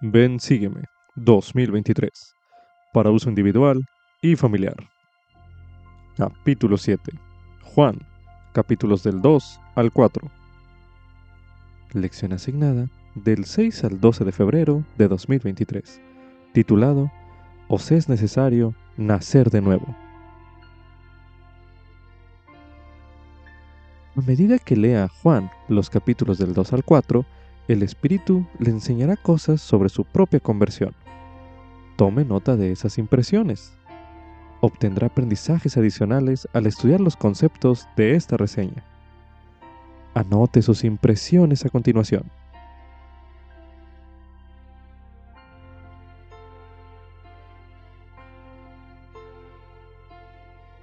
Ven Sígueme 2023 para uso individual y familiar. Capítulo 7. Juan, capítulos del 2 al 4. Lección asignada del 6 al 12 de febrero de 2023, titulado Os es necesario nacer de nuevo. A medida que lea Juan los capítulos del 2 al 4, el Espíritu le enseñará cosas sobre su propia conversión. Tome nota de esas impresiones. Obtendrá aprendizajes adicionales al estudiar los conceptos de esta reseña. Anote sus impresiones a continuación.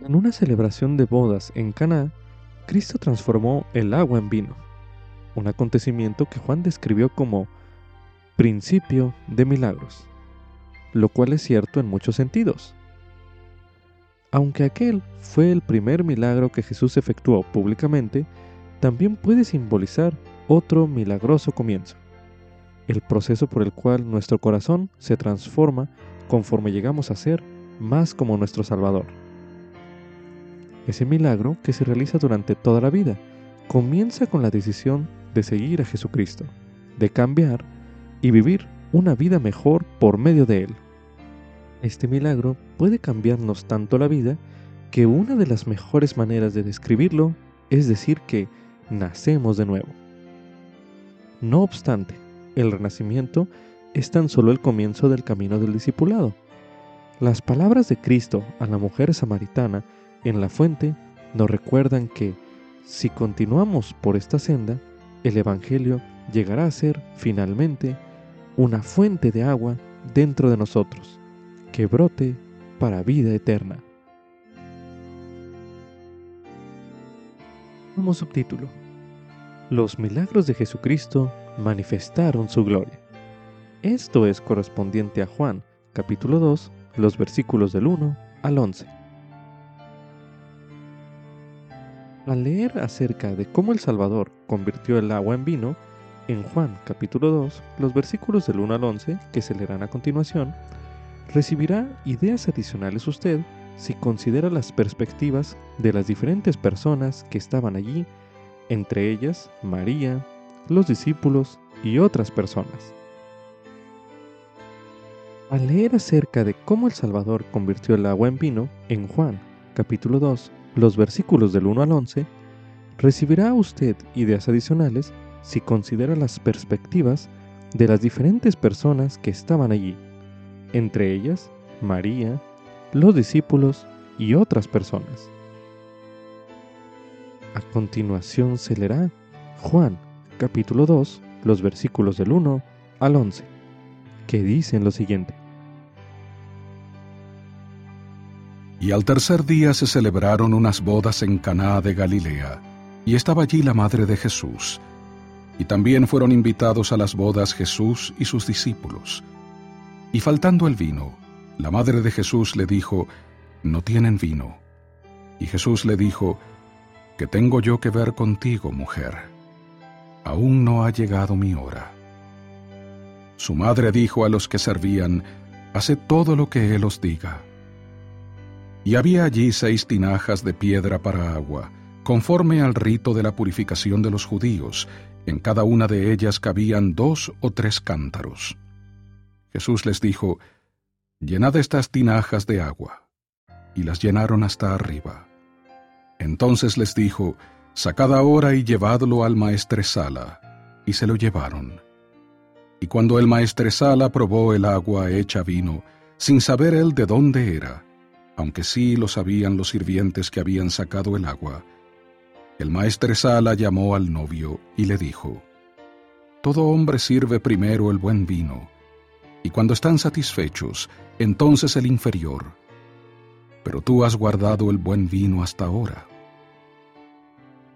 En una celebración de bodas en Caná, Cristo transformó el agua en vino un acontecimiento que Juan describió como principio de milagros, lo cual es cierto en muchos sentidos. Aunque aquel fue el primer milagro que Jesús efectuó públicamente, también puede simbolizar otro milagroso comienzo, el proceso por el cual nuestro corazón se transforma conforme llegamos a ser más como nuestro Salvador. Ese milagro que se realiza durante toda la vida comienza con la decisión de seguir a Jesucristo, de cambiar y vivir una vida mejor por medio de Él. Este milagro puede cambiarnos tanto la vida que una de las mejores maneras de describirlo es decir que nacemos de nuevo. No obstante, el renacimiento es tan solo el comienzo del camino del discipulado. Las palabras de Cristo a la mujer samaritana en la fuente nos recuerdan que, si continuamos por esta senda, el Evangelio llegará a ser finalmente una fuente de agua dentro de nosotros, que brote para vida eterna. Como subtítulo, Los milagros de Jesucristo manifestaron su gloria. Esto es correspondiente a Juan, capítulo 2, los versículos del 1 al 11. Al leer acerca de cómo el Salvador convirtió el agua en vino, en Juan capítulo 2, los versículos del 1 al 11, que se leerán a continuación, recibirá ideas adicionales usted si considera las perspectivas de las diferentes personas que estaban allí, entre ellas María, los discípulos y otras personas. Al leer acerca de cómo el Salvador convirtió el agua en vino, en Juan capítulo 2, los versículos del 1 al 11, recibirá usted ideas adicionales si considera las perspectivas de las diferentes personas que estaban allí, entre ellas María, los discípulos y otras personas. A continuación se leerá Juan capítulo 2, los versículos del 1 al 11, que dicen lo siguiente. Y al tercer día se celebraron unas bodas en Caná de Galilea, y estaba allí la madre de Jesús. Y también fueron invitados a las bodas Jesús y sus discípulos. Y faltando el vino, la madre de Jesús le dijo, No tienen vino. Y Jesús le dijo, ¿Qué tengo yo que ver contigo, mujer? Aún no ha llegado mi hora. Su madre dijo a los que servían, Haced todo lo que Él os diga. Y había allí seis tinajas de piedra para agua, conforme al rito de la purificación de los judíos. En cada una de ellas cabían dos o tres cántaros. Jesús les dijo, Llenad estas tinajas de agua. Y las llenaron hasta arriba. Entonces les dijo, Sacad ahora y llevadlo al maestresala. Y se lo llevaron. Y cuando el maestresala probó el agua hecha vino, sin saber él de dónde era, aunque sí lo sabían los sirvientes que habían sacado el agua. El maestresala llamó al novio y le dijo, Todo hombre sirve primero el buen vino, y cuando están satisfechos, entonces el inferior. Pero tú has guardado el buen vino hasta ahora.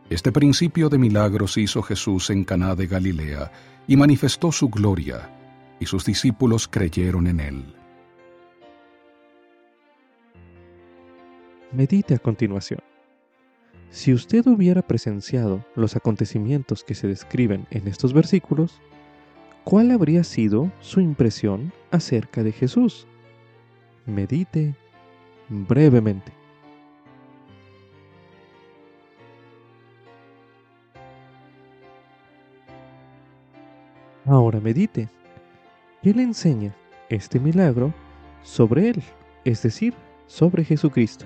Este principio de milagros hizo Jesús en Caná de Galilea y manifestó su gloria, y sus discípulos creyeron en él. Medite a continuación. Si usted hubiera presenciado los acontecimientos que se describen en estos versículos, cuál habría sido su impresión acerca de Jesús. Medite brevemente. Ahora medite. ¿Qué le enseña este milagro sobre Él, es decir, sobre Jesucristo?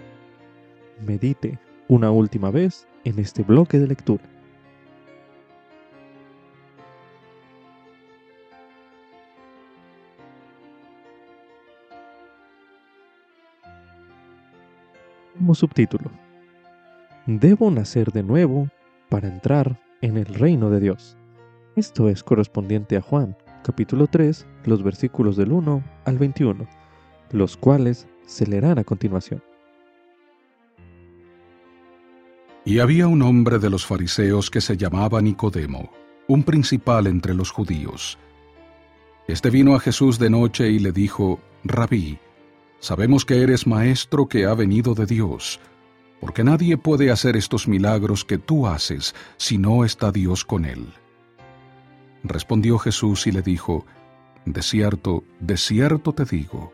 Medite una última vez en este bloque de lectura. Como subtítulo, Debo nacer de nuevo para entrar en el reino de Dios. Esto es correspondiente a Juan, capítulo 3, los versículos del 1 al 21, los cuales se leerán a continuación. Y había un hombre de los fariseos que se llamaba Nicodemo, un principal entre los judíos. Este vino a Jesús de noche y le dijo, Rabí, sabemos que eres maestro que ha venido de Dios, porque nadie puede hacer estos milagros que tú haces si no está Dios con él. Respondió Jesús y le dijo, De cierto, de cierto te digo,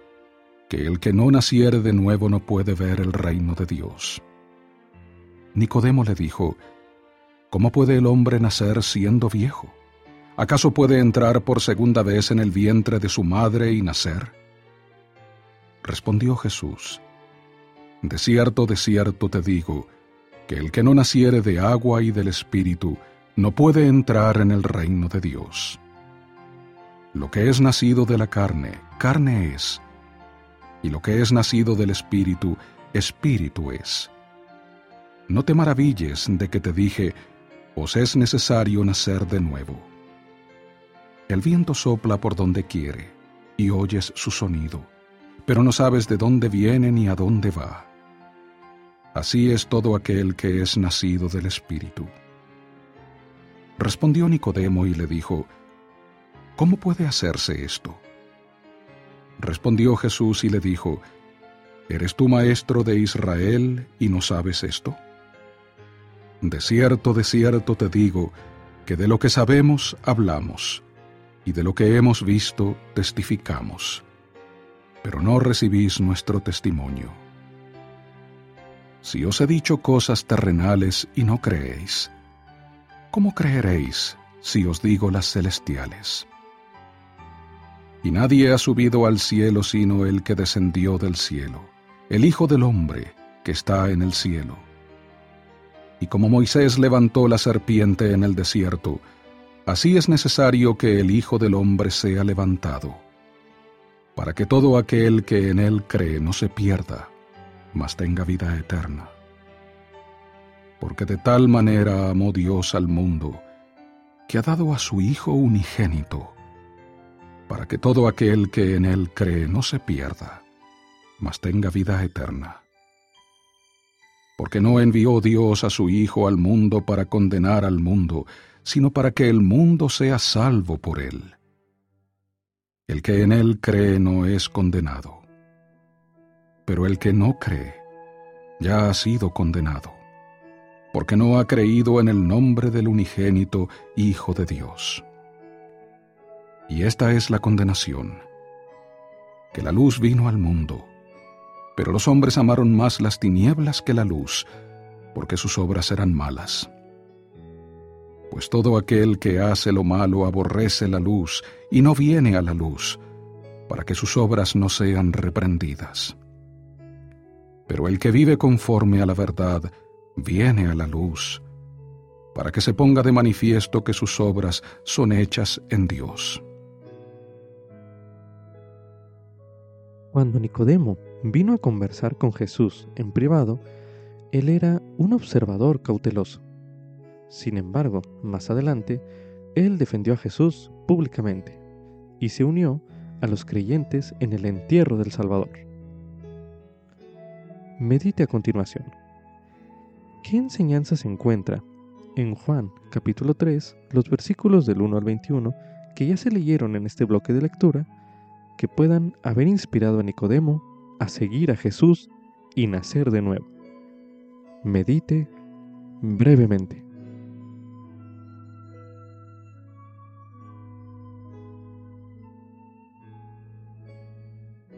que el que no naciere de nuevo no puede ver el reino de Dios. Nicodemo le dijo, ¿Cómo puede el hombre nacer siendo viejo? ¿Acaso puede entrar por segunda vez en el vientre de su madre y nacer? Respondió Jesús, De cierto, de cierto te digo, que el que no naciere de agua y del Espíritu, no puede entrar en el reino de Dios. Lo que es nacido de la carne, carne es, y lo que es nacido del Espíritu, Espíritu es. No te maravilles de que te dije, os es necesario nacer de nuevo. El viento sopla por donde quiere, y oyes su sonido, pero no sabes de dónde viene ni a dónde va. Así es todo aquel que es nacido del Espíritu. Respondió Nicodemo y le dijo, ¿Cómo puede hacerse esto? Respondió Jesús y le dijo, ¿Eres tú maestro de Israel y no sabes esto? De cierto, de cierto te digo, que de lo que sabemos hablamos, y de lo que hemos visto testificamos, pero no recibís nuestro testimonio. Si os he dicho cosas terrenales y no creéis, ¿cómo creeréis si os digo las celestiales? Y nadie ha subido al cielo sino el que descendió del cielo, el Hijo del Hombre que está en el cielo. Y como Moisés levantó la serpiente en el desierto, así es necesario que el Hijo del Hombre sea levantado, para que todo aquel que en él cree no se pierda, mas tenga vida eterna porque de tal manera amó Dios al mundo, que ha dado a su Hijo unigénito, para que todo aquel que en Él cree no se pierda, mas tenga vida eterna. Porque no envió Dios a su Hijo al mundo para condenar al mundo, sino para que el mundo sea salvo por Él. El que en Él cree no es condenado, pero el que no cree ya ha sido condenado porque no ha creído en el nombre del unigénito Hijo de Dios. Y esta es la condenación, que la luz vino al mundo, pero los hombres amaron más las tinieblas que la luz, porque sus obras eran malas. Pues todo aquel que hace lo malo aborrece la luz y no viene a la luz, para que sus obras no sean reprendidas. Pero el que vive conforme a la verdad, viene a la luz, para que se ponga de manifiesto que sus obras son hechas en Dios. Cuando Nicodemo vino a conversar con Jesús en privado, él era un observador cauteloso. Sin embargo, más adelante, él defendió a Jesús públicamente y se unió a los creyentes en el entierro del Salvador. Medite a continuación. ¿Qué enseñanza se encuentra en Juan capítulo 3, los versículos del 1 al 21, que ya se leyeron en este bloque de lectura, que puedan haber inspirado a Nicodemo a seguir a Jesús y nacer de nuevo. Medite brevemente.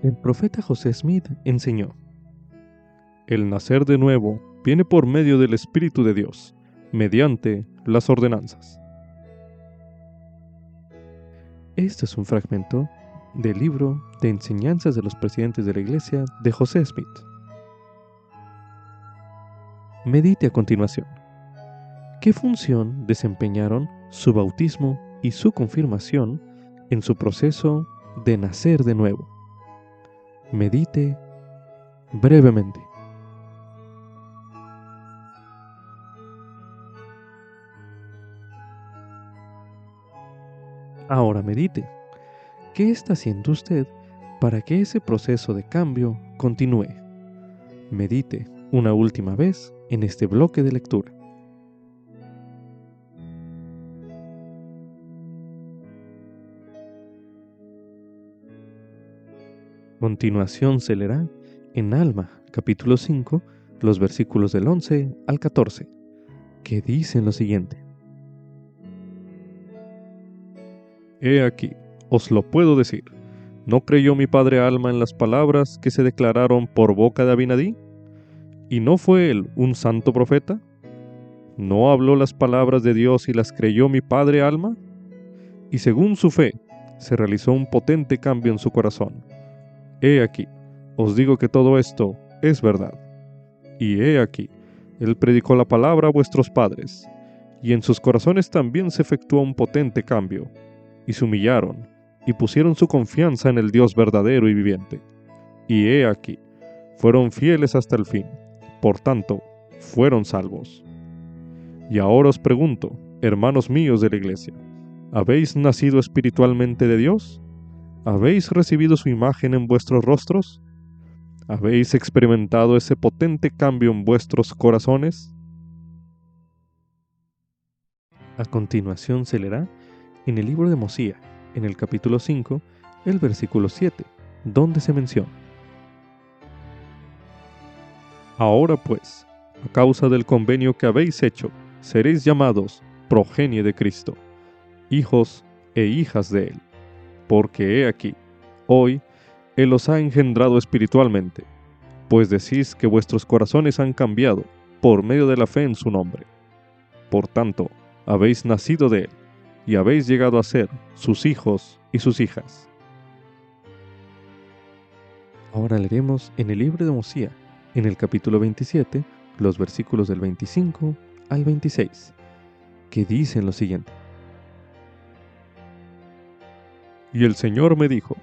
El profeta José Smith enseñó, El nacer de nuevo viene por medio del Espíritu de Dios, mediante las ordenanzas. Este es un fragmento del libro de enseñanzas de los presidentes de la Iglesia de José Smith. Medite a continuación. ¿Qué función desempeñaron su bautismo y su confirmación en su proceso de nacer de nuevo? Medite brevemente. Ahora medite. ¿Qué está haciendo usted para que ese proceso de cambio continúe? Medite una última vez en este bloque de lectura. Continuación se leerá en Alma, capítulo 5, los versículos del 11 al 14, que dicen lo siguiente. He aquí, os lo puedo decir, ¿no creyó mi padre Alma en las palabras que se declararon por boca de Abinadí? ¿Y no fue él un santo profeta? ¿No habló las palabras de Dios y las creyó mi padre Alma? Y según su fe, se realizó un potente cambio en su corazón. He aquí, os digo que todo esto es verdad. Y he aquí, él predicó la palabra a vuestros padres, y en sus corazones también se efectuó un potente cambio y se humillaron, y pusieron su confianza en el Dios verdadero y viviente. Y he aquí, fueron fieles hasta el fin, por tanto, fueron salvos. Y ahora os pregunto, hermanos míos de la iglesia, ¿habéis nacido espiritualmente de Dios? ¿Habéis recibido su imagen en vuestros rostros? ¿Habéis experimentado ese potente cambio en vuestros corazones? A continuación se leerá en el libro de Mosía, en el capítulo 5, el versículo 7, donde se menciona. Ahora pues, a causa del convenio que habéis hecho, seréis llamados progenie de Cristo, hijos e hijas de Él, porque he aquí, hoy, Él os ha engendrado espiritualmente, pues decís que vuestros corazones han cambiado por medio de la fe en su nombre. Por tanto, habéis nacido de Él y habéis llegado a ser sus hijos y sus hijas. Ahora leeremos en el libro de Mosía, en el capítulo 27, los versículos del 25 al 26, que dicen lo siguiente. Y el Señor me dijo,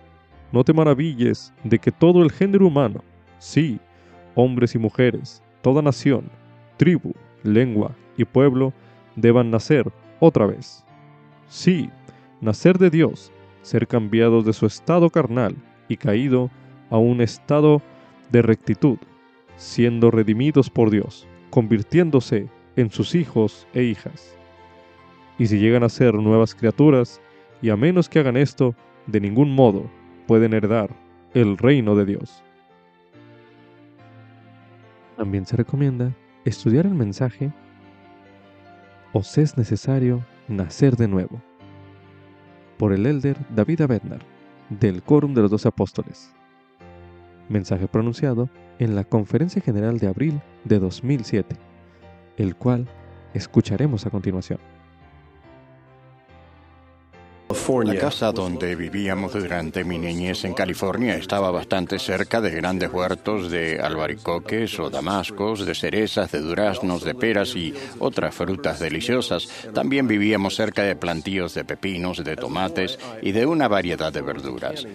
no te maravilles de que todo el género humano, sí, hombres y mujeres, toda nación, tribu, lengua y pueblo, deban nacer otra vez Sí, nacer de Dios, ser cambiados de su estado carnal y caído a un estado de rectitud, siendo redimidos por Dios, convirtiéndose en sus hijos e hijas. Y si llegan a ser nuevas criaturas, y a menos que hagan esto, de ningún modo pueden heredar el reino de Dios. También se recomienda estudiar el mensaje os es necesario Nacer de nuevo. Por el elder David Abednar, del Quórum de los Doce Apóstoles. Mensaje pronunciado en la Conferencia General de abril de 2007, el cual escucharemos a continuación. La casa donde vivíamos durante mi niñez en California estaba bastante cerca de grandes huertos de albaricoques o damascos, de cerezas, de duraznos, de peras y otras frutas deliciosas. También vivíamos cerca de plantíos de pepinos, de tomates y de una variedad de verduras.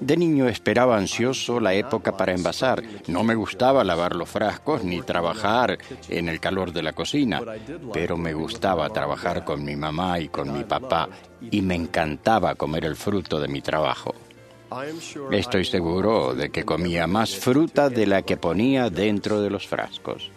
De niño esperaba ansioso la época para envasar. No me gustaba lavar los frascos ni trabajar en el calor de la cocina, pero me gustaba trabajar con mi mamá y con mi papá y me encantaba comer el fruto de mi trabajo. Estoy seguro de que comía más fruta de la que ponía dentro de los frascos.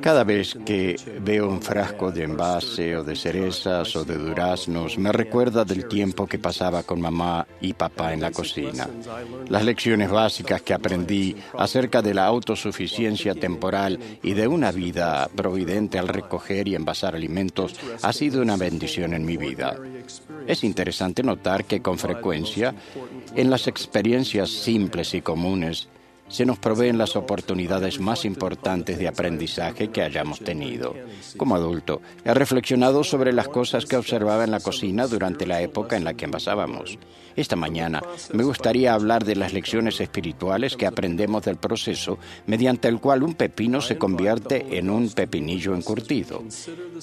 Cada vez que veo un frasco de envase o de cerezas o de duraznos, me recuerda del tiempo que pasaba con mamá y papá en la cocina. Las lecciones básicas que aprendí acerca de la autosuficiencia temporal y de una vida providente al recoger y envasar alimentos ha sido una bendición en mi vida. Es interesante notar que con frecuencia, en las experiencias simples y comunes, se nos proveen las oportunidades más importantes de aprendizaje que hayamos tenido. Como adulto, he reflexionado sobre las cosas que observaba en la cocina durante la época en la que envasábamos. Esta mañana me gustaría hablar de las lecciones espirituales que aprendemos del proceso mediante el cual un pepino se convierte en un pepinillo encurtido.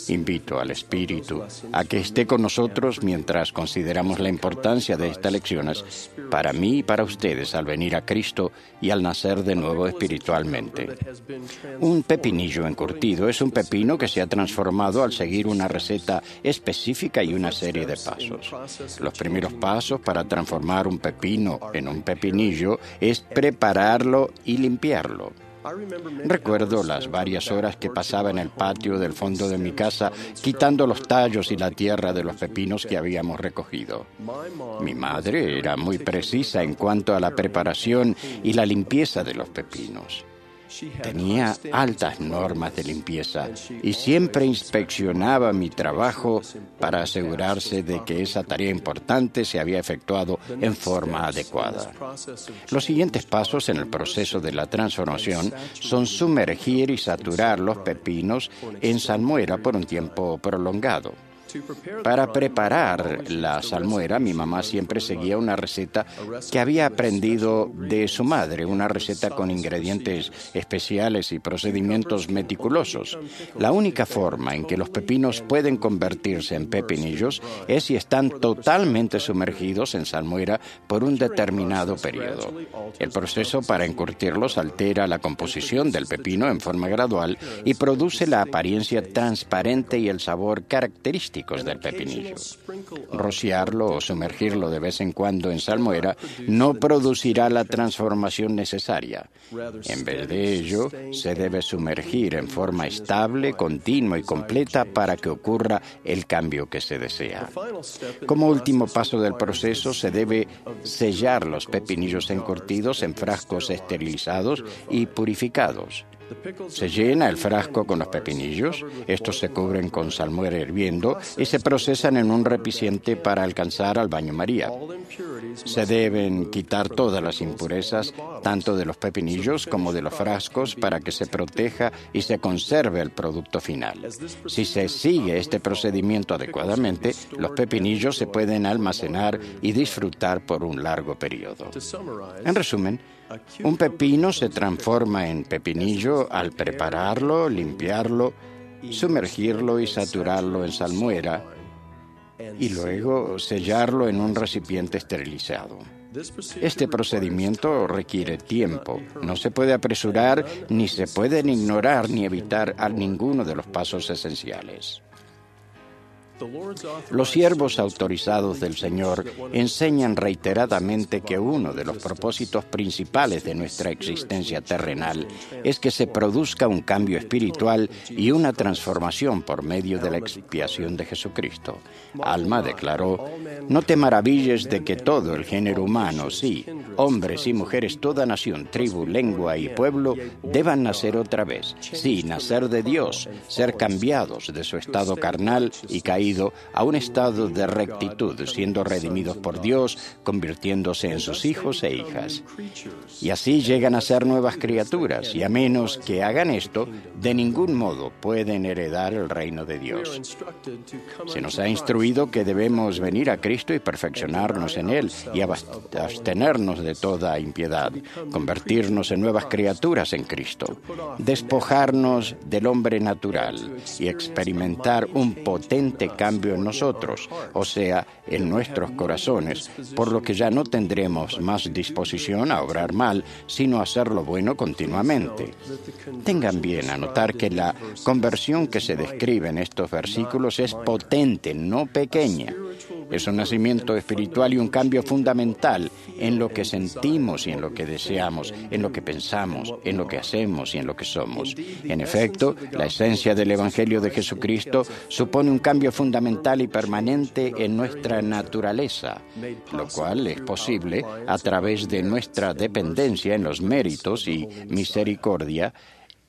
Invito al Espíritu a que esté con nosotros mientras consideramos la importancia de estas lecciones para mí y para ustedes al venir a Cristo y al nacer de nuevo espiritualmente. Un pepinillo encurtido es un pepino que se ha transformado al seguir una receta específica y una serie de pasos. Los primeros pasos para transformar un pepino en un pepinillo es prepararlo y limpiarlo. Recuerdo las varias horas que pasaba en el patio del fondo de mi casa quitando los tallos y la tierra de los pepinos que habíamos recogido. Mi madre era muy precisa en cuanto a la preparación y la limpieza de los pepinos. Tenía altas normas de limpieza y siempre inspeccionaba mi trabajo para asegurarse de que esa tarea importante se había efectuado en forma adecuada. Los siguientes pasos en el proceso de la transformación son sumergir y saturar los pepinos en salmuera por un tiempo prolongado. Para preparar la salmuera, mi mamá siempre seguía una receta que había aprendido de su madre, una receta con ingredientes especiales y procedimientos meticulosos. La única forma en que los pepinos pueden convertirse en pepinillos es si están totalmente sumergidos en salmuera por un determinado periodo. El proceso para encurtirlos altera la composición del pepino en forma gradual y produce la apariencia transparente y el sabor característico del pepinillo. Rociarlo o sumergirlo de vez en cuando en salmuera no producirá la transformación necesaria. En vez de ello, se debe sumergir en forma estable, continua y completa para que ocurra el cambio que se desea. Como último paso del proceso, se debe sellar los pepinillos encurtidos en frascos esterilizados y purificados. Se llena el frasco con los pepinillos, estos se cubren con salmuera hirviendo y se procesan en un recipiente para alcanzar al baño María. Se deben quitar todas las impurezas, tanto de los pepinillos como de los frascos, para que se proteja y se conserve el producto final. Si se sigue este procedimiento adecuadamente, los pepinillos se pueden almacenar y disfrutar por un largo periodo. En resumen, un pepino se transforma en pepinillo al prepararlo, limpiarlo, sumergirlo y saturarlo en salmuera y luego sellarlo en un recipiente esterilizado. Este procedimiento requiere tiempo. No se puede apresurar ni se pueden ignorar ni evitar a ninguno de los pasos esenciales. Los siervos autorizados del Señor enseñan reiteradamente que uno de los propósitos principales de nuestra existencia terrenal es que se produzca un cambio espiritual y una transformación por medio de la expiación de Jesucristo. Alma declaró, no te maravilles de que todo el género humano, sí, hombres y mujeres, toda nación, tribu, lengua y pueblo, deban nacer otra vez, sí, nacer de Dios, ser cambiados de su estado carnal y caído a un estado de rectitud, siendo redimidos por Dios, convirtiéndose en sus hijos e hijas. Y así llegan a ser nuevas criaturas, y a menos que hagan esto, de ningún modo pueden heredar el reino de Dios. Se nos ha instruido que debemos venir a Cristo y perfeccionarnos en Él y abstenernos de toda impiedad, convertirnos en nuevas criaturas en Cristo, despojarnos del hombre natural y experimentar un potente cambio en nosotros, o sea, en nuestros corazones, por lo que ya no tendremos más disposición a obrar mal, sino a hacer lo bueno continuamente. Tengan bien a notar que la conversión que se describe en estos versículos es potente, no pequeña. Es un nacimiento espiritual y un cambio fundamental en lo que sentimos y en lo que deseamos, en lo que pensamos, en lo que hacemos y en lo que somos. En efecto, la esencia del Evangelio de Jesucristo supone un cambio fundamental y permanente en nuestra naturaleza, lo cual es posible a través de nuestra dependencia en los méritos y misericordia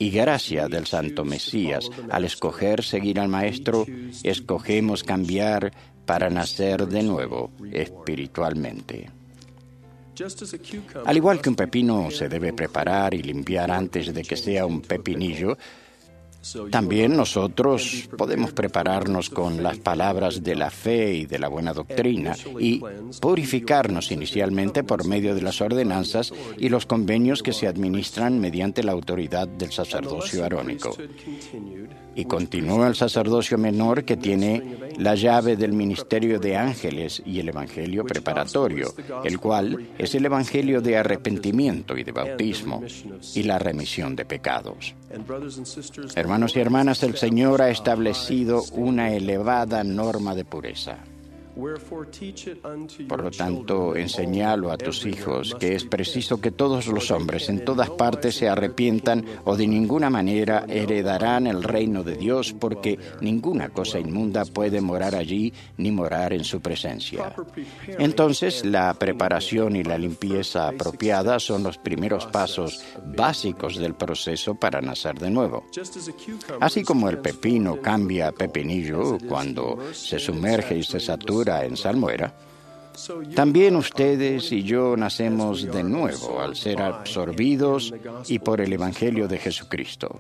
y gracia del Santo Mesías. Al escoger seguir al Maestro, escogemos cambiar para nacer de nuevo espiritualmente. Al igual que un pepino se debe preparar y limpiar antes de que sea un pepinillo, también nosotros podemos prepararnos con las palabras de la fe y de la buena doctrina y purificarnos inicialmente por medio de las ordenanzas y los convenios que se administran mediante la autoridad del sacerdocio arónico. Y continúa el sacerdocio menor que tiene la llave del ministerio de ángeles y el evangelio preparatorio, el cual es el evangelio de arrepentimiento y de bautismo y la remisión de pecados. Hermanos y hermanas, el Señor ha establecido una elevada norma de pureza. Por lo tanto, enseñalo a tus hijos que es preciso que todos los hombres en todas partes se arrepientan o de ninguna manera heredarán el reino de Dios porque ninguna cosa inmunda puede morar allí ni morar en su presencia. Entonces, la preparación y la limpieza apropiada son los primeros pasos básicos del proceso para nacer de nuevo. Así como el pepino cambia a pepinillo cuando se sumerge y se satura en salmuera, también ustedes y yo nacemos de nuevo al ser absorbidos y por el Evangelio de Jesucristo.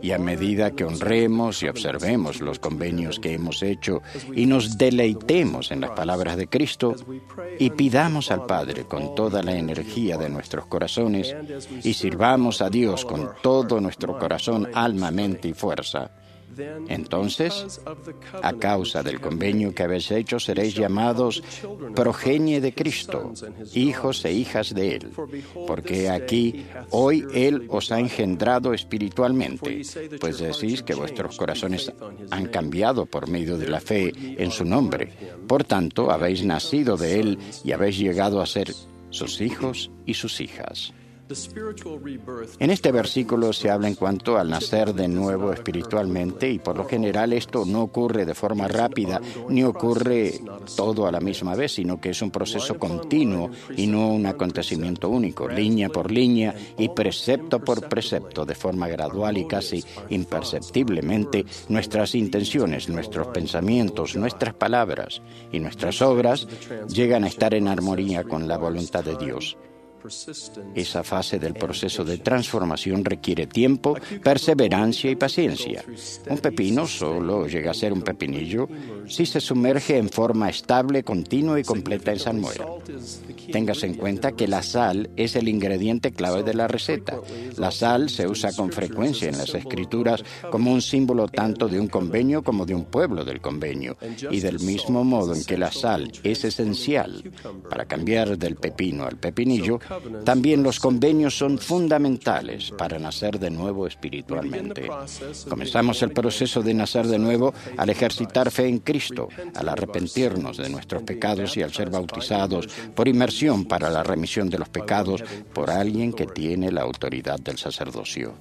Y a medida que honremos y observemos los convenios que hemos hecho y nos deleitemos en las palabras de Cristo y pidamos al Padre con toda la energía de nuestros corazones y sirvamos a Dios con todo nuestro corazón, alma, mente y fuerza, entonces, a causa del convenio que habéis hecho, seréis llamados progenie de Cristo, hijos e hijas de Él, porque aquí hoy Él os ha engendrado espiritualmente, pues decís que vuestros corazones han cambiado por medio de la fe en su nombre. Por tanto, habéis nacido de Él y habéis llegado a ser sus hijos y sus hijas. En este versículo se habla en cuanto al nacer de nuevo espiritualmente y por lo general esto no ocurre de forma rápida ni ocurre todo a la misma vez, sino que es un proceso continuo y no un acontecimiento único, línea por línea y precepto por precepto, de forma gradual y casi imperceptiblemente, nuestras intenciones, nuestros pensamientos, nuestras palabras y nuestras obras llegan a estar en armonía con la voluntad de Dios. Esa fase del proceso de transformación requiere tiempo, perseverancia y paciencia. Un pepino solo llega a ser un pepinillo si se sumerge en forma estable, continua y completa en salmuera. Tengas en cuenta que la sal es el ingrediente clave de la receta. La sal se usa con frecuencia en las escrituras como un símbolo tanto de un convenio como de un pueblo del convenio. Y del mismo modo en que la sal es esencial para cambiar del pepino al pepinillo, también los convenios son fundamentales para nacer de nuevo espiritualmente. Comenzamos el proceso de nacer de nuevo al ejercitar fe en Cristo, al arrepentirnos de nuestros pecados y al ser bautizados por inmersión para la remisión de los pecados por alguien que tiene la autoridad del sacerdocio.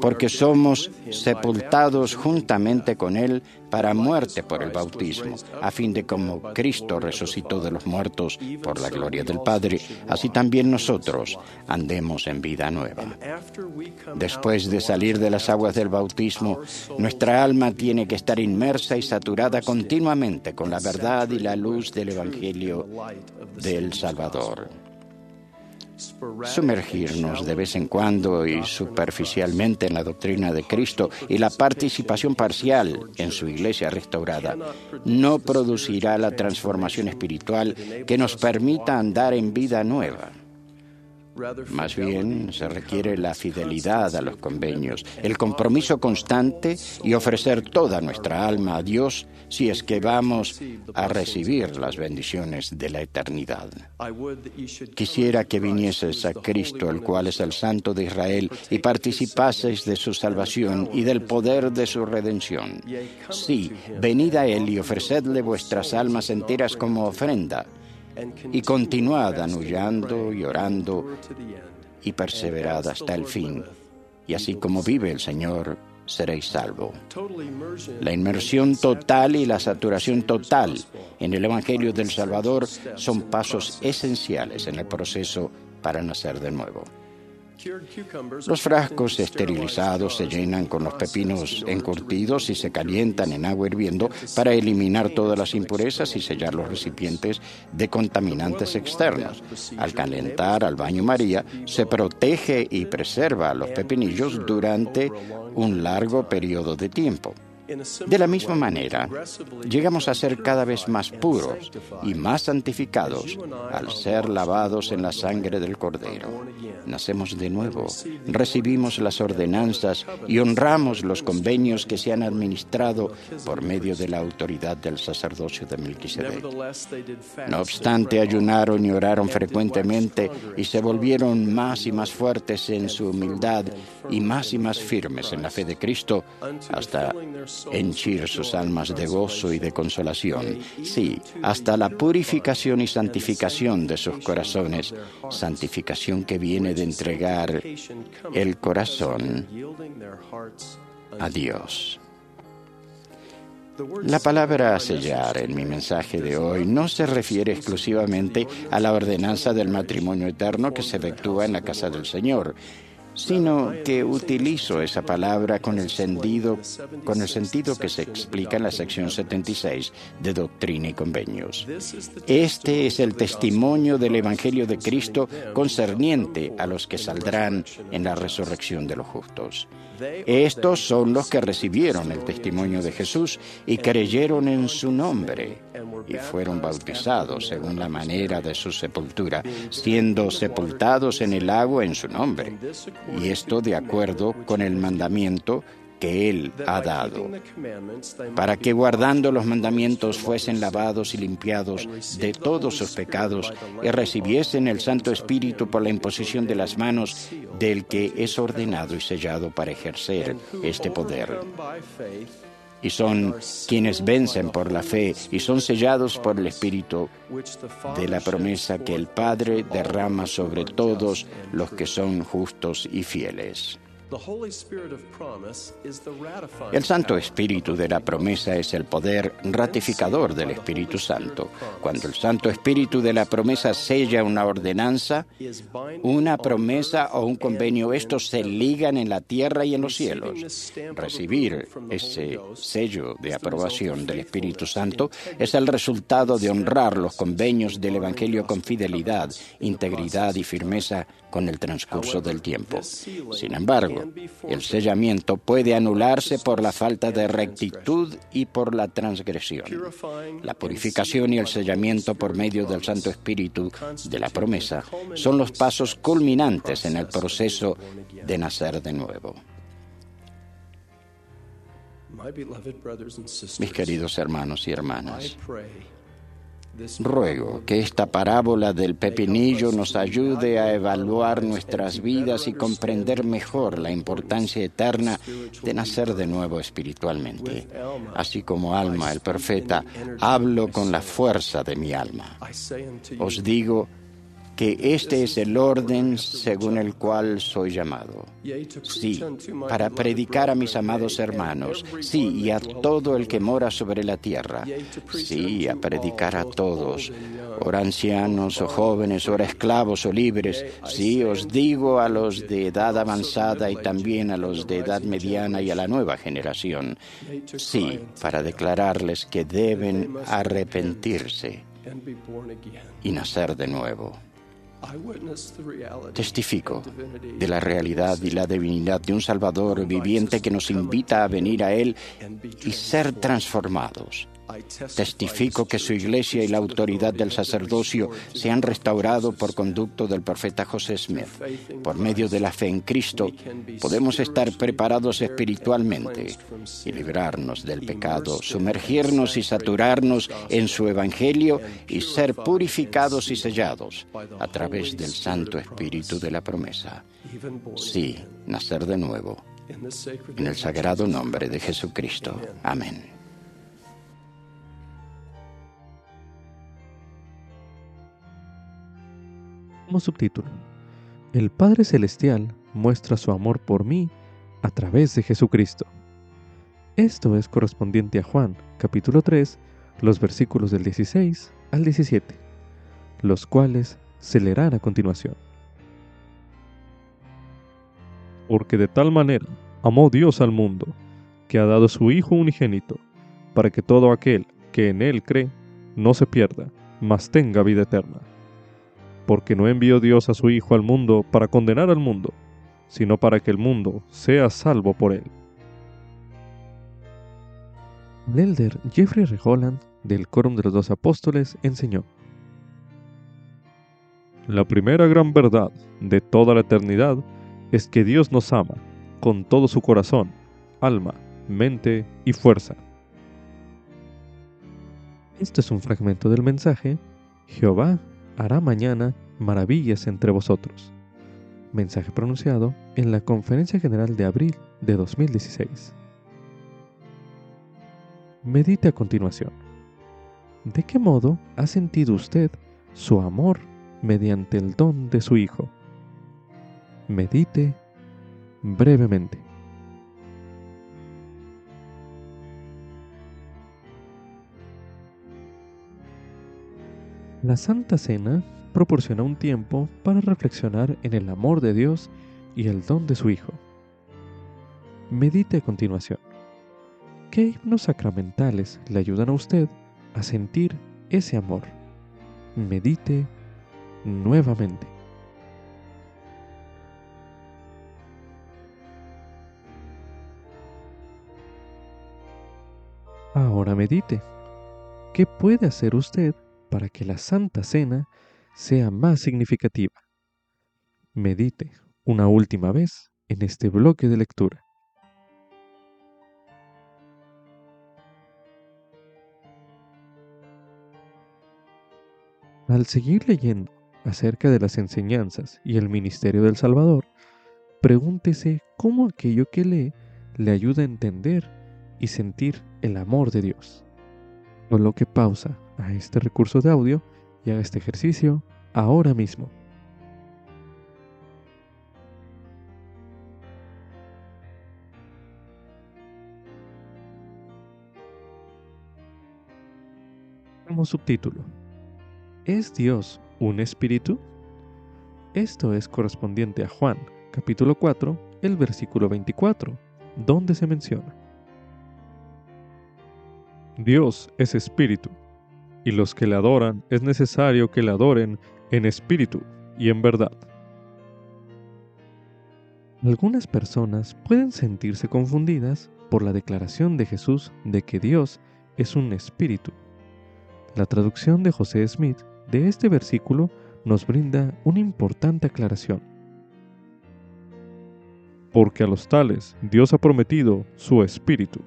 Porque somos sepultados juntamente con Él para muerte por el bautismo, a fin de como Cristo resucitó de los muertos por la gloria del Padre, así también nosotros andemos en vida nueva. Después de salir de las aguas del bautismo, nuestra alma tiene que estar inmersa y saturada continuamente con la verdad y la luz del Evangelio del Salvador sumergirnos de vez en cuando y superficialmente en la doctrina de Cristo y la participación parcial en su iglesia restaurada no producirá la transformación espiritual que nos permita andar en vida nueva. Más bien se requiere la fidelidad a los convenios, el compromiso constante y ofrecer toda nuestra alma a Dios si es que vamos a recibir las bendiciones de la eternidad. Quisiera que vinieses a Cristo, el cual es el Santo de Israel, y participaseis de su salvación y del poder de su redención. Sí, venid a Él y ofrecedle vuestras almas enteras como ofrenda y continuad anullando y orando y perseverad hasta el fin. Y así como vive el Señor, seréis salvo. La inmersión total y la saturación total en el Evangelio del Salvador son pasos esenciales en el proceso para nacer de nuevo. Los frascos esterilizados se llenan con los pepinos encurtidos y se calientan en agua hirviendo para eliminar todas las impurezas y sellar los recipientes de contaminantes externos. Al calentar al baño María, se protege y preserva los pepinillos durante un largo periodo de tiempo. De la misma manera, llegamos a ser cada vez más puros y más santificados al ser lavados en la sangre del Cordero. Nacemos de nuevo, recibimos las ordenanzas y honramos los convenios que se han administrado por medio de la autoridad del sacerdocio de Melquisedec. No obstante, ayunaron y oraron frecuentemente y se volvieron más y más fuertes en su humildad y más y más firmes en la fe de Cristo hasta henchir sus almas de gozo y de consolación, sí, hasta la purificación y santificación de sus corazones, santificación que viene de entregar el corazón a Dios. La palabra sellar en mi mensaje de hoy no se refiere exclusivamente a la ordenanza del matrimonio eterno que se efectúa en la casa del Señor, sino que utilizo esa palabra con el sentido, con el sentido que se explica en la sección 76 de Doctrina y Convenios. Este es el testimonio del Evangelio de Cristo concerniente a los que saldrán en la resurrección de los justos. Estos son los que recibieron el testimonio de Jesús y creyeron en su nombre y fueron bautizados según la manera de su sepultura, siendo sepultados en el agua en su nombre. Y esto de acuerdo con el mandamiento que Él ha dado, para que guardando los mandamientos fuesen lavados y limpiados de todos sus pecados y recibiesen el Santo Espíritu por la imposición de las manos del que es ordenado y sellado para ejercer este poder y son quienes vencen por la fe y son sellados por el Espíritu de la promesa que el Padre derrama sobre todos los que son justos y fieles. El Santo Espíritu de la promesa es el poder ratificador del Espíritu Santo. Cuando el Santo Espíritu de la promesa sella una ordenanza, una promesa o un convenio, estos se ligan en la tierra y en los cielos. Recibir ese sello de aprobación del Espíritu Santo. es el resultado de honrar los convenios del Evangelio con fidelidad, integridad y firmeza con el transcurso del tiempo. Sin embargo, el sellamiento puede anularse por la falta de rectitud y por la transgresión. La purificación y el sellamiento por medio del Santo Espíritu de la promesa son los pasos culminantes en el proceso de nacer de nuevo. Mis queridos hermanos y hermanas, Ruego que esta parábola del pepinillo nos ayude a evaluar nuestras vidas y comprender mejor la importancia eterna de nacer de nuevo espiritualmente. Así como Alma, el profeta, hablo con la fuerza de mi alma. Os digo, que este es el orden según el cual soy llamado. Sí, para predicar a mis amados hermanos, sí, y a todo el que mora sobre la tierra, sí, a predicar a todos, ora ancianos o jóvenes, ora esclavos o libres, sí, os digo a los de edad avanzada y también a los de edad mediana y a la nueva generación, sí, para declararles que deben arrepentirse y nacer de nuevo. Testifico de la realidad y la divinidad de un Salvador viviente que nos invita a venir a Él y ser transformados Testifico que su iglesia y la autoridad del sacerdocio se han restaurado por conducto del profeta José Smith. Por medio de la fe en Cristo, podemos estar preparados espiritualmente y librarnos del pecado, sumergirnos y saturarnos en su evangelio y ser purificados y sellados a través del Santo Espíritu de la promesa. Sí, nacer de nuevo. En el sagrado nombre de Jesucristo. Amén. Subtítulo, El Padre Celestial muestra su amor por mí a través de Jesucristo. Esto es correspondiente a Juan, capítulo 3, los versículos del 16 al 17, los cuales se leerán a continuación. Porque de tal manera amó Dios al mundo, que ha dado su Hijo unigénito, para que todo aquel que en Él cree no se pierda, mas tenga vida eterna porque no envió Dios a su Hijo al mundo para condenar al mundo, sino para que el mundo sea salvo por él. El Jeffrey R. Holland, del Quórum de los Dos Apóstoles, enseñó: La primera gran verdad de toda la eternidad es que Dios nos ama con todo su corazón, alma, mente y fuerza. Este es un fragmento del mensaje Jehová hará mañana maravillas entre vosotros. Mensaje pronunciado en la Conferencia General de abril de 2016. Medite a continuación. ¿De qué modo ha sentido usted su amor mediante el don de su Hijo? Medite brevemente. La Santa Cena proporciona un tiempo para reflexionar en el amor de Dios y el don de su Hijo. Medite a continuación. ¿Qué himnos sacramentales le ayudan a usted a sentir ese amor? Medite nuevamente. Ahora medite. ¿Qué puede hacer usted para que la Santa Cena sea más significativa. Medite una última vez en este bloque de lectura. Al seguir leyendo acerca de las enseñanzas y el ministerio del Salvador, pregúntese cómo aquello que lee le ayuda a entender y sentir el amor de Dios. Coloque pausa a este recurso de audio y haga este ejercicio ahora mismo. Como subtítulo, ¿es Dios un espíritu? Esto es correspondiente a Juan, capítulo 4, el versículo 24, donde se menciona. Dios es espíritu, y los que le adoran es necesario que le adoren en espíritu y en verdad. Algunas personas pueden sentirse confundidas por la declaración de Jesús de que Dios es un espíritu. La traducción de José Smith de este versículo nos brinda una importante aclaración. Porque a los tales Dios ha prometido su espíritu.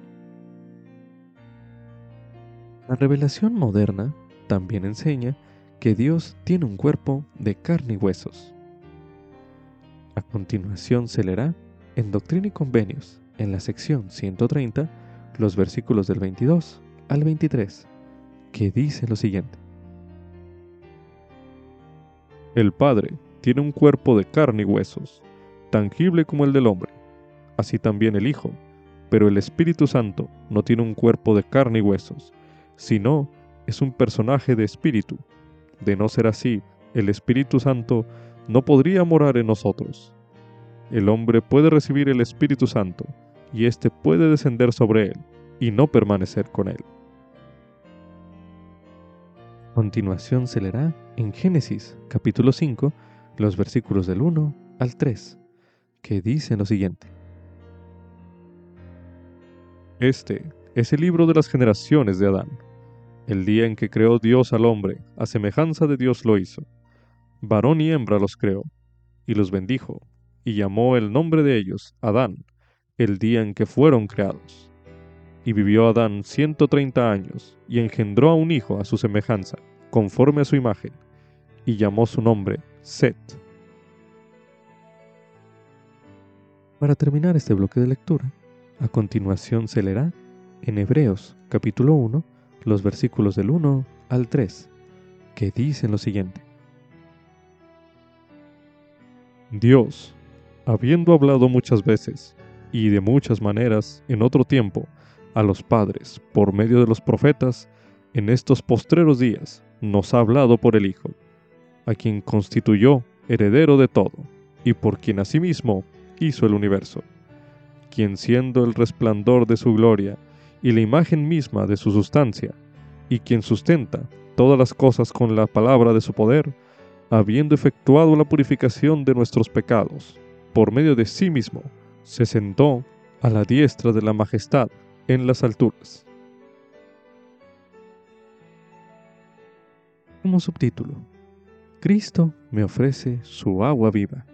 La revelación moderna también enseña que Dios tiene un cuerpo de carne y huesos. A continuación se leerá en Doctrina y Convenios, en la sección 130, los versículos del 22 al 23, que dice lo siguiente. El Padre tiene un cuerpo de carne y huesos, tangible como el del hombre, así también el Hijo, pero el Espíritu Santo no tiene un cuerpo de carne y huesos, sino es un personaje de espíritu. De no ser así, el Espíritu Santo no podría morar en nosotros. El hombre puede recibir el Espíritu Santo, y éste puede descender sobre él, y no permanecer con él. continuación se leerá en Génesis capítulo 5 los versículos del 1 al 3, que dicen lo siguiente. Este es el libro de las generaciones de Adán el día en que creó Dios al hombre, a semejanza de Dios lo hizo. Varón y hembra los creó, y los bendijo, y llamó el nombre de ellos Adán, el día en que fueron creados. Y vivió Adán ciento treinta años, y engendró a un hijo a su semejanza, conforme a su imagen, y llamó su nombre Set. Para terminar este bloque de lectura, a continuación se leerá en Hebreos capítulo 1, los versículos del 1 al 3, que dicen lo siguiente. Dios, habiendo hablado muchas veces y de muchas maneras en otro tiempo a los padres por medio de los profetas, en estos postreros días nos ha hablado por el Hijo, a quien constituyó heredero de todo, y por quien asimismo hizo el universo, quien siendo el resplandor de su gloria y la imagen misma de su sustancia, y quien sustenta todas las cosas con la palabra de su poder, habiendo efectuado la purificación de nuestros pecados, por medio de sí mismo, se sentó a la diestra de la majestad en las alturas. Como subtítulo, Cristo me ofrece su agua viva.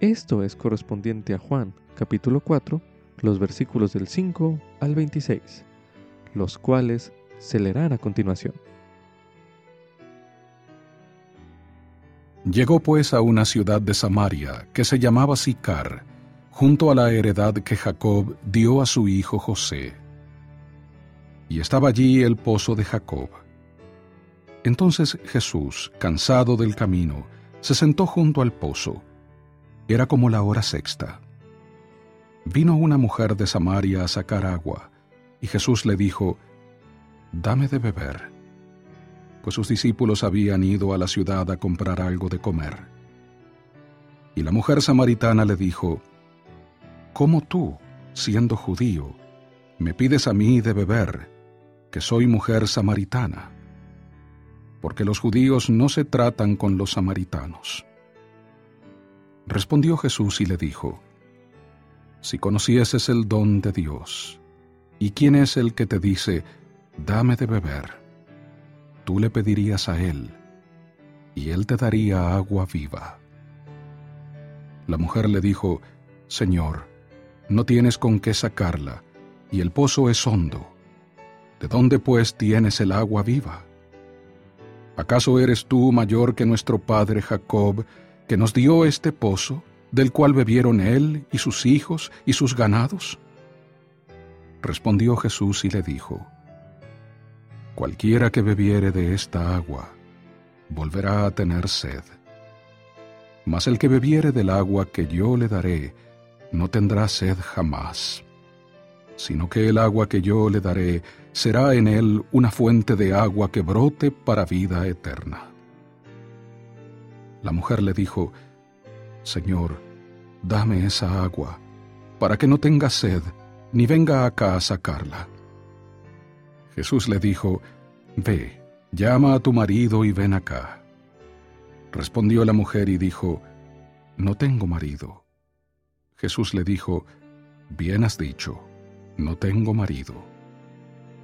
Esto es correspondiente a Juan capítulo 4, los versículos del 5 al 26, los cuales se leerán a continuación. Llegó pues a una ciudad de Samaria que se llamaba Sicar, junto a la heredad que Jacob dio a su hijo José. Y estaba allí el pozo de Jacob. Entonces Jesús, cansado del camino, se sentó junto al pozo. Era como la hora sexta. Vino una mujer de Samaria a sacar agua, y Jesús le dijo, Dame de beber pues sus discípulos habían ido a la ciudad a comprar algo de comer. Y la mujer samaritana le dijo, ¿Cómo tú, siendo judío, me pides a mí de beber, que soy mujer samaritana? Porque los judíos no se tratan con los samaritanos. Respondió Jesús y le dijo, Si conocieses el don de Dios, ¿y quién es el que te dice, dame de beber? tú le pedirías a Él, y Él te daría agua viva. La mujer le dijo, Señor, no tienes con qué sacarla, y el pozo es hondo. ¿De dónde pues tienes el agua viva? ¿Acaso eres tú mayor que nuestro padre Jacob, que nos dio este pozo, del cual bebieron él y sus hijos y sus ganados? Respondió Jesús y le dijo, Cualquiera que bebiere de esta agua, volverá a tener sed. Mas el que bebiere del agua que yo le daré, no tendrá sed jamás, sino que el agua que yo le daré será en él una fuente de agua que brote para vida eterna. La mujer le dijo, Señor, dame esa agua, para que no tenga sed, ni venga acá a sacarla. Jesús le dijo, Ve, llama a tu marido y ven acá. Respondió la mujer y dijo, No tengo marido. Jesús le dijo, Bien has dicho, no tengo marido.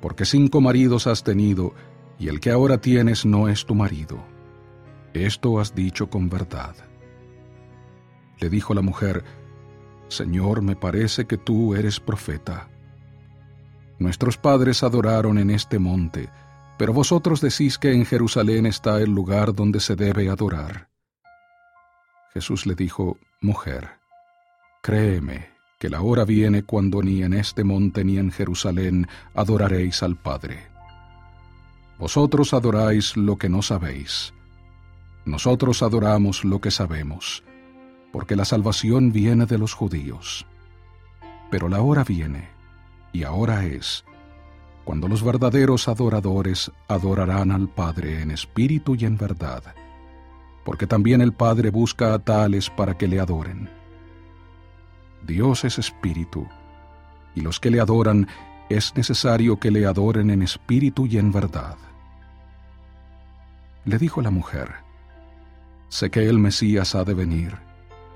Porque cinco maridos has tenido, y el que ahora tienes no es tu marido. Esto has dicho con verdad. Le dijo la mujer, Señor, me parece que tú eres profeta. Nuestros padres adoraron en este monte, pero vosotros decís que en Jerusalén está el lugar donde se debe adorar. Jesús le dijo, Mujer, créeme que la hora viene cuando ni en este monte ni en Jerusalén adoraréis al Padre. Vosotros adoráis lo que no sabéis. Nosotros adoramos lo que sabemos, porque la salvación viene de los judíos. Pero la hora viene y ahora es, cuando los verdaderos adoradores adorarán al Padre en espíritu y en verdad, porque también el Padre busca a tales para que le adoren. Dios es espíritu, y los que le adoran es necesario que le adoren en espíritu y en verdad. Le dijo la mujer, Sé que el Mesías ha de venir,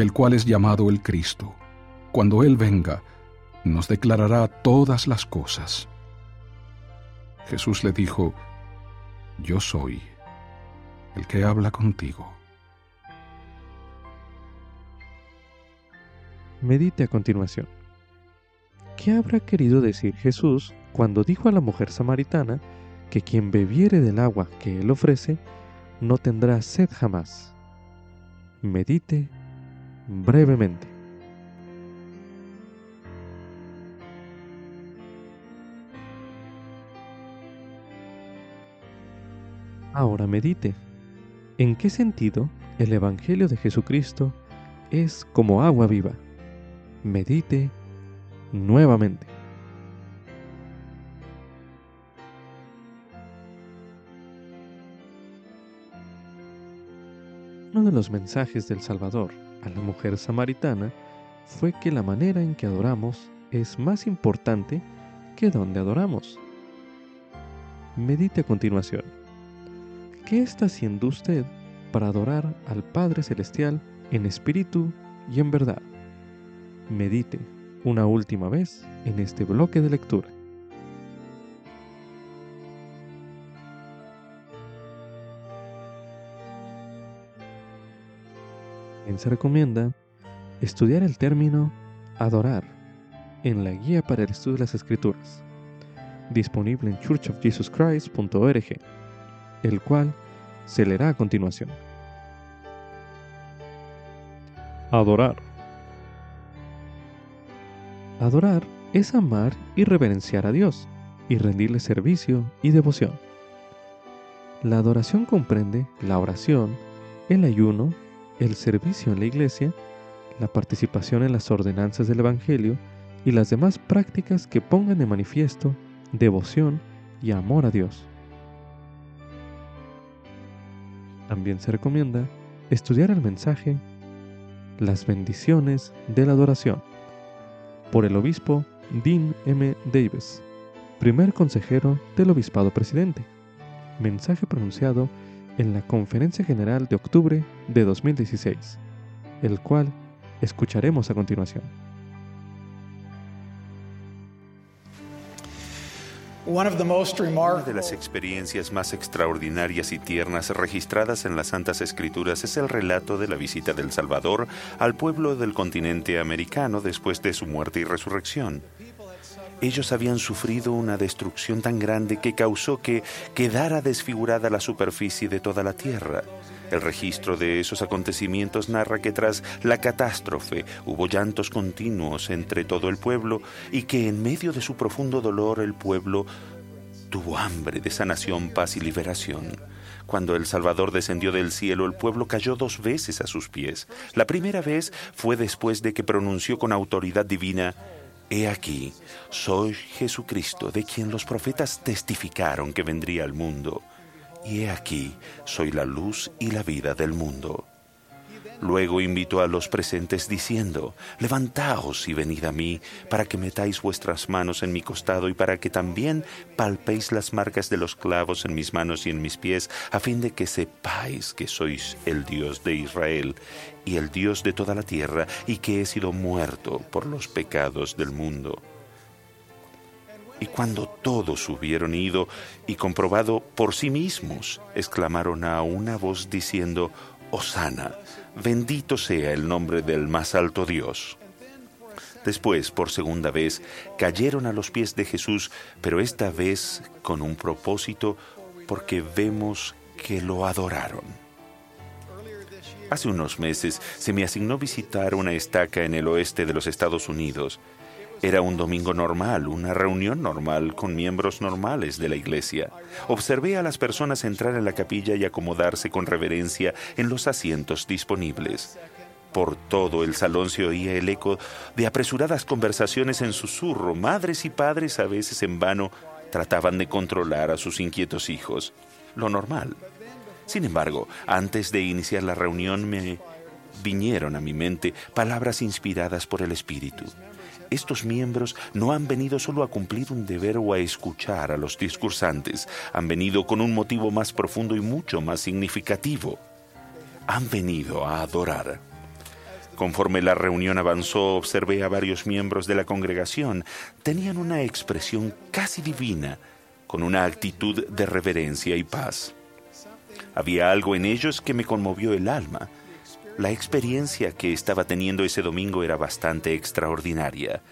el cual es llamado el Cristo. Cuando Él venga, nos declarará todas las cosas. Jesús le dijo, yo soy el que habla contigo. Medite a continuación. ¿Qué habrá querido decir Jesús cuando dijo a la mujer samaritana que quien bebiere del agua que Él ofrece no tendrá sed jamás? Medite brevemente. Ahora medite. ¿En qué sentido el Evangelio de Jesucristo es como agua viva? Medite nuevamente. Uno de los mensajes del Salvador a la mujer samaritana fue que la manera en que adoramos es más importante que donde adoramos. Medite a continuación. ¿Qué está haciendo usted para adorar al Padre Celestial en espíritu y en verdad? Medite una última vez en este bloque de lectura. Se recomienda estudiar el término adorar en la guía para el estudio de las escrituras, disponible en churchofjesuschrist.org, el cual se leerá a continuación. Adorar. Adorar es amar y reverenciar a Dios y rendirle servicio y devoción. La adoración comprende la oración, el ayuno, el servicio en la iglesia, la participación en las ordenanzas del Evangelio y las demás prácticas que pongan de manifiesto devoción y amor a Dios. También se recomienda estudiar el mensaje Las bendiciones de la adoración por el obispo Dean M. Davis, primer consejero del obispado presidente. Mensaje pronunciado en la Conferencia General de octubre de 2016, el cual escucharemos a continuación. Una de las experiencias más extraordinarias y tiernas registradas en las Santas Escrituras es el relato de la visita del Salvador al pueblo del continente americano después de su muerte y resurrección. Ellos habían sufrido una destrucción tan grande que causó que quedara desfigurada la superficie de toda la tierra. El registro de esos acontecimientos narra que tras la catástrofe hubo llantos continuos entre todo el pueblo y que en medio de su profundo dolor el pueblo tuvo hambre de sanación, paz y liberación. Cuando el Salvador descendió del cielo, el pueblo cayó dos veces a sus pies. La primera vez fue después de que pronunció con autoridad divina, He aquí, soy Jesucristo, de quien los profetas testificaron que vendría al mundo. Y he aquí, soy la luz y la vida del mundo. Luego invitó a los presentes diciendo, Levantaos y venid a mí, para que metáis vuestras manos en mi costado y para que también palpéis las marcas de los clavos en mis manos y en mis pies, a fin de que sepáis que sois el Dios de Israel y el Dios de toda la tierra, y que he sido muerto por los pecados del mundo. Y cuando todos hubieron ido y comprobado por sí mismos, exclamaron a una voz diciendo, Osana, bendito sea el nombre del más alto Dios. Después, por segunda vez, cayeron a los pies de Jesús, pero esta vez con un propósito, porque vemos que lo adoraron. Hace unos meses se me asignó visitar una estaca en el oeste de los Estados Unidos. Era un domingo normal, una reunión normal con miembros normales de la iglesia. Observé a las personas entrar en la capilla y acomodarse con reverencia en los asientos disponibles. Por todo el salón se oía el eco de apresuradas conversaciones en susurro. Madres y padres, a veces en vano, trataban de controlar a sus inquietos hijos. Lo normal. Sin embargo, antes de iniciar la reunión me vinieron a mi mente palabras inspiradas por el Espíritu. Estos miembros no han venido solo a cumplir un deber o a escuchar a los discursantes, han venido con un motivo más profundo y mucho más significativo. Han venido a adorar. Conforme la reunión avanzó, observé a varios miembros de la congregación. Tenían una expresión casi divina con una actitud de reverencia y paz. Había algo en ellos que me conmovió el alma. La experiencia que estaba teniendo ese domingo era bastante extraordinaria.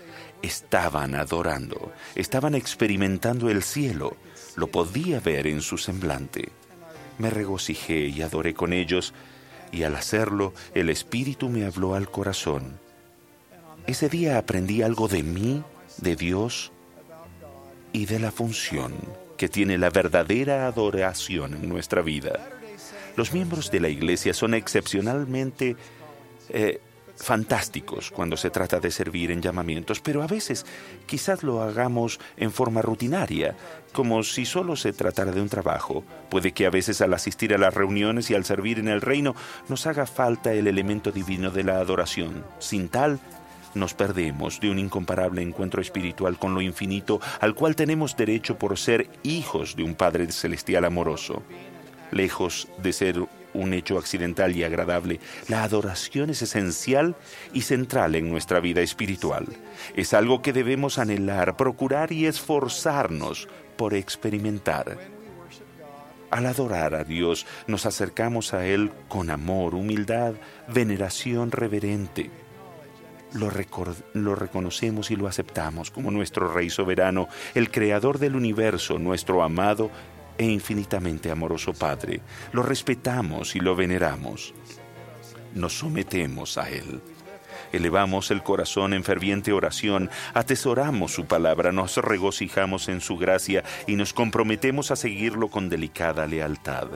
Estaban adorando, estaban experimentando el cielo, lo podía ver en su semblante. Me regocijé y adoré con ellos, y al hacerlo el Espíritu me habló al corazón. Ese día aprendí algo de mí, de Dios y de la función que tiene la verdadera adoración en nuestra vida. Los miembros de la Iglesia son excepcionalmente eh, fantásticos cuando se trata de servir en llamamientos, pero a veces quizás lo hagamos en forma rutinaria, como si solo se tratara de un trabajo. Puede que a veces al asistir a las reuniones y al servir en el reino nos haga falta el elemento divino de la adoración. Sin tal, nos perdemos de un incomparable encuentro espiritual con lo infinito al cual tenemos derecho por ser hijos de un Padre celestial amoroso. Lejos de ser un hecho accidental y agradable, la adoración es esencial y central en nuestra vida espiritual. Es algo que debemos anhelar, procurar y esforzarnos por experimentar. Al adorar a Dios nos acercamos a Él con amor, humildad, veneración reverente. Lo, lo, reconocemos y lo aceptamos como nuestro Rey soberano, el Creador del universo, nuestro amado e infinitamente amoroso Padre. Lo respetamos y lo veneramos. Nos sometemos a Él. Elevamos el corazón en ferviente oración, atesoramos su palabra, nos regocijamos en su gracia y nos comprometemos a seguirlo con delicada lealtad.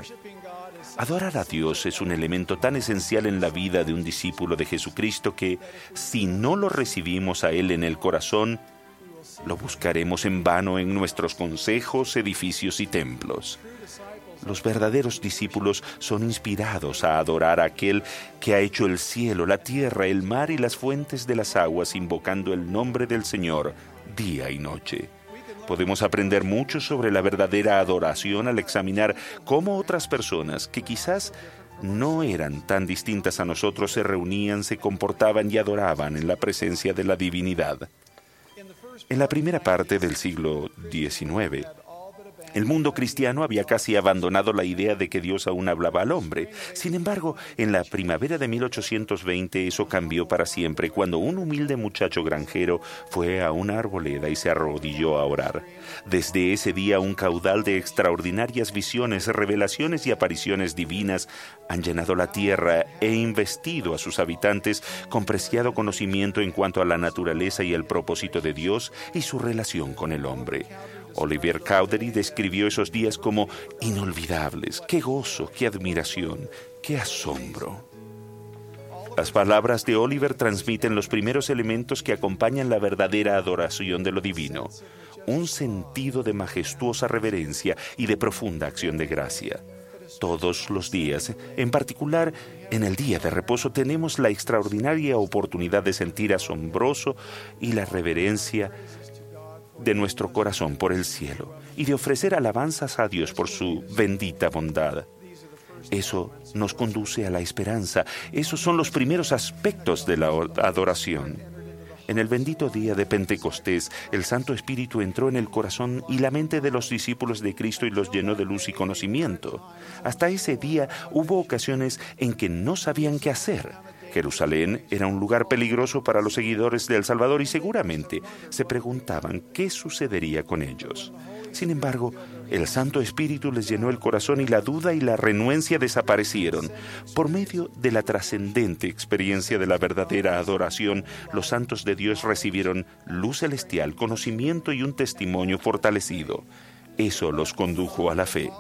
Adorar a Dios es un elemento tan esencial en la vida de un discípulo de Jesucristo que, si no lo recibimos a Él en el corazón, lo buscaremos en vano en nuestros consejos, edificios y templos. Los verdaderos discípulos son inspirados a adorar a aquel que ha hecho el cielo, la tierra, el mar y las fuentes de las aguas, invocando el nombre del Señor día y noche. Podemos aprender mucho sobre la verdadera adoración al examinar cómo otras personas que quizás no eran tan distintas a nosotros se reunían, se comportaban y adoraban en la presencia de la divinidad. En la primera parte del siglo XIX, el mundo cristiano había casi abandonado la idea de que Dios aún hablaba al hombre. Sin embargo, en la primavera de 1820 eso cambió para siempre cuando un humilde muchacho granjero fue a una arboleda y se arrodilló a orar. Desde ese día un caudal de extraordinarias visiones, revelaciones y apariciones divinas han llenado la tierra e investido a sus habitantes con preciado conocimiento en cuanto a la naturaleza y el propósito de Dios y su relación con el hombre. Olivier Cowdery describió esos días como inolvidables. ¡Qué gozo, qué admiración, qué asombro! Las palabras de Oliver transmiten los primeros elementos que acompañan la verdadera adoración de lo divino, un sentido de majestuosa reverencia y de profunda acción de gracia. Todos los días, en particular en el día de reposo, tenemos la extraordinaria oportunidad de sentir asombroso y la reverencia de nuestro corazón por el cielo y de ofrecer alabanzas a Dios por su bendita bondad. Eso nos conduce a la esperanza. Esos son los primeros aspectos de la adoración. En el bendito día de Pentecostés, el Santo Espíritu entró en el corazón y la mente de los discípulos de Cristo y los llenó de luz y conocimiento. Hasta ese día hubo ocasiones en que no sabían qué hacer Jerusalén era un lugar peligroso para los seguidores del Salvador y seguramente se preguntaban qué sucedería con ellos. Sin embargo, el Santo Espíritu les llenó el corazón y la duda y la renuencia desaparecieron. Por medio de la trascendente experiencia de la verdadera adoración, los santos de Dios recibieron luz celestial, conocimiento y un testimonio fortalecido. Eso los condujo a la fe.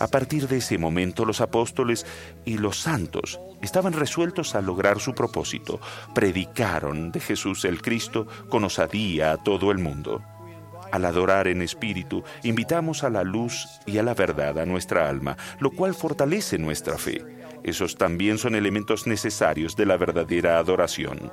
A partir de ese momento los apóstoles y los santos estaban resueltos a lograr su propósito. Predicaron de Jesús el Cristo con osadía a todo el mundo. Al adorar en espíritu, invitamos a la luz y a la verdad a nuestra alma, lo cual fortalece nuestra fe. Esos también son elementos necesarios de la verdadera adoración.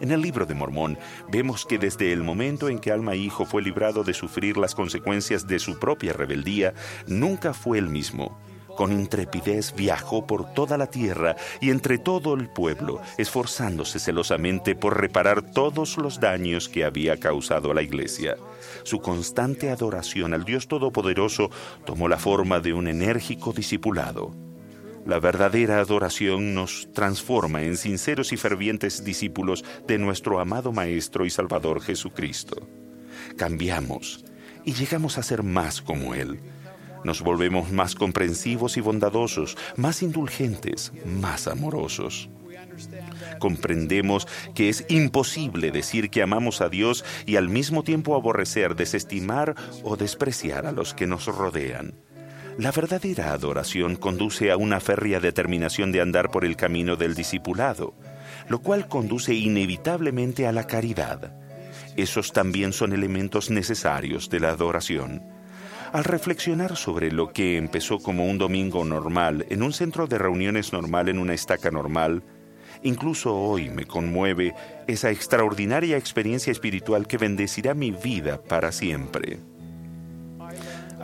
En el libro de Mormón vemos que desde el momento en que Alma Hijo fue librado de sufrir las consecuencias de su propia rebeldía, nunca fue el mismo. Con intrepidez viajó por toda la tierra y entre todo el pueblo, esforzándose celosamente por reparar todos los daños que había causado a la iglesia. Su constante adoración al Dios Todopoderoso tomó la forma de un enérgico discipulado. La verdadera adoración nos transforma en sinceros y fervientes discípulos de nuestro amado Maestro y Salvador Jesucristo. Cambiamos y llegamos a ser más como Él nos volvemos más comprensivos y bondadosos, más indulgentes, más amorosos. Comprendemos que es imposible decir que amamos a Dios y al mismo tiempo aborrecer, desestimar o despreciar a los que nos rodean. La verdadera adoración conduce a una férrea determinación de andar por el camino del discipulado, lo cual conduce inevitablemente a la caridad. Esos también son elementos necesarios de la adoración. Al reflexionar sobre lo que empezó como un domingo normal, en un centro de reuniones normal, en una estaca normal, incluso hoy me conmueve esa extraordinaria experiencia espiritual que bendecirá mi vida para siempre.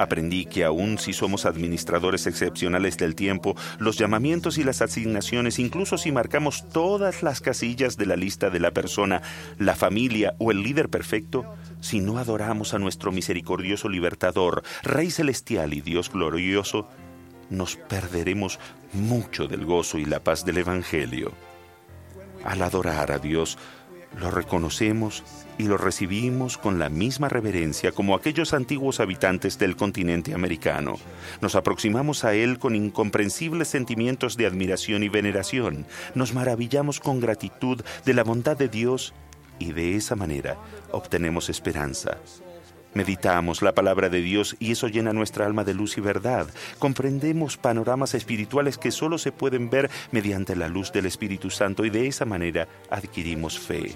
Aprendí que aun si somos administradores excepcionales del tiempo, los llamamientos y las asignaciones, incluso si marcamos todas las casillas de la lista de la persona, la familia o el líder perfecto, si no adoramos a nuestro misericordioso libertador, Rey celestial y Dios glorioso, nos perderemos mucho del gozo y la paz del Evangelio. Al adorar a Dios, lo reconocemos y lo recibimos con la misma reverencia como aquellos antiguos habitantes del continente americano. Nos aproximamos a Él con incomprensibles sentimientos de admiración y veneración. Nos maravillamos con gratitud de la bondad de Dios y de esa manera obtenemos esperanza. Meditamos la palabra de Dios y eso llena nuestra alma de luz y verdad. Comprendemos panoramas espirituales que solo se pueden ver mediante la luz del Espíritu Santo y de esa manera adquirimos fe.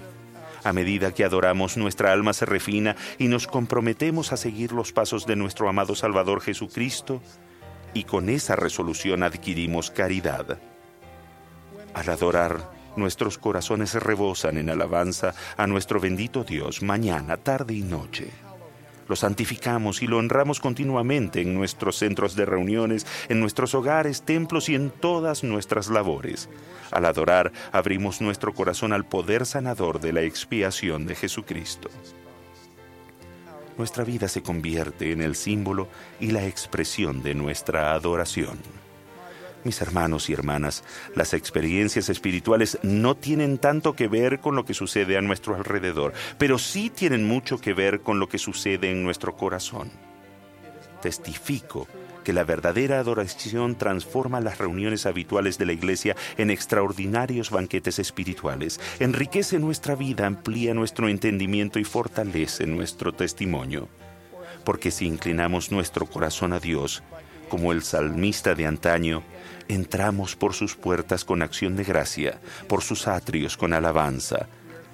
A medida que adoramos, nuestra alma se refina y nos comprometemos a seguir los pasos de nuestro amado Salvador Jesucristo y con esa resolución adquirimos caridad. Al adorar, nuestros corazones rebosan en alabanza a nuestro bendito Dios mañana, tarde y noche. Lo santificamos y lo honramos continuamente en nuestros centros de reuniones, en nuestros hogares, templos y en todas nuestras labores. Al adorar, abrimos nuestro corazón al poder sanador de la expiación de Jesucristo. Nuestra vida se convierte en el símbolo y la expresión de nuestra adoración. Mis hermanos y hermanas, las experiencias espirituales no tienen tanto que ver con lo que sucede a nuestro alrededor, pero sí tienen mucho que ver con lo que sucede en nuestro corazón. Testifico que la verdadera adoración transforma las reuniones habituales de la iglesia en extraordinarios banquetes espirituales, enriquece nuestra vida, amplía nuestro entendimiento y fortalece nuestro testimonio. Porque si inclinamos nuestro corazón a Dios, como el salmista de antaño, entramos por sus puertas con acción de gracia, por sus atrios con alabanza.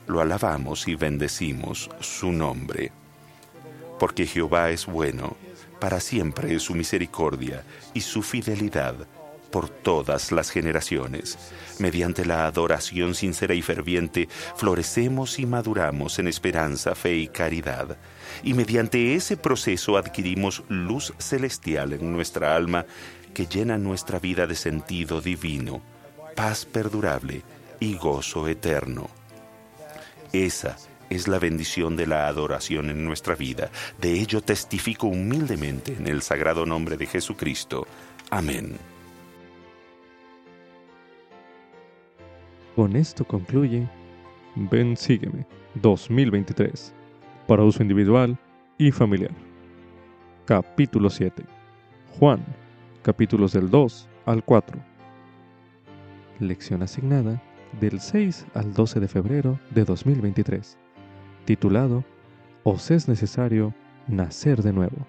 Lo alabamos y bendecimos su nombre. Porque Jehová es bueno, para siempre es su misericordia y su fidelidad por todas las generaciones. Mediante la adoración sincera y ferviente, florecemos y maduramos en esperanza, fe y caridad. Y mediante ese proceso adquirimos luz celestial en nuestra alma que llena nuestra vida de sentido divino, paz perdurable y gozo eterno. Esa es la bendición de la adoración en nuestra vida. De ello testifico humildemente en el sagrado nombre de Jesucristo. Amén. Con esto concluye Ven Sígueme 2023 para uso individual y familiar. Capítulo 7. Juan capítulos del 2 al 4. Lección asignada del 6 al 12 de febrero de 2023, titulado Os es necesario nacer de nuevo.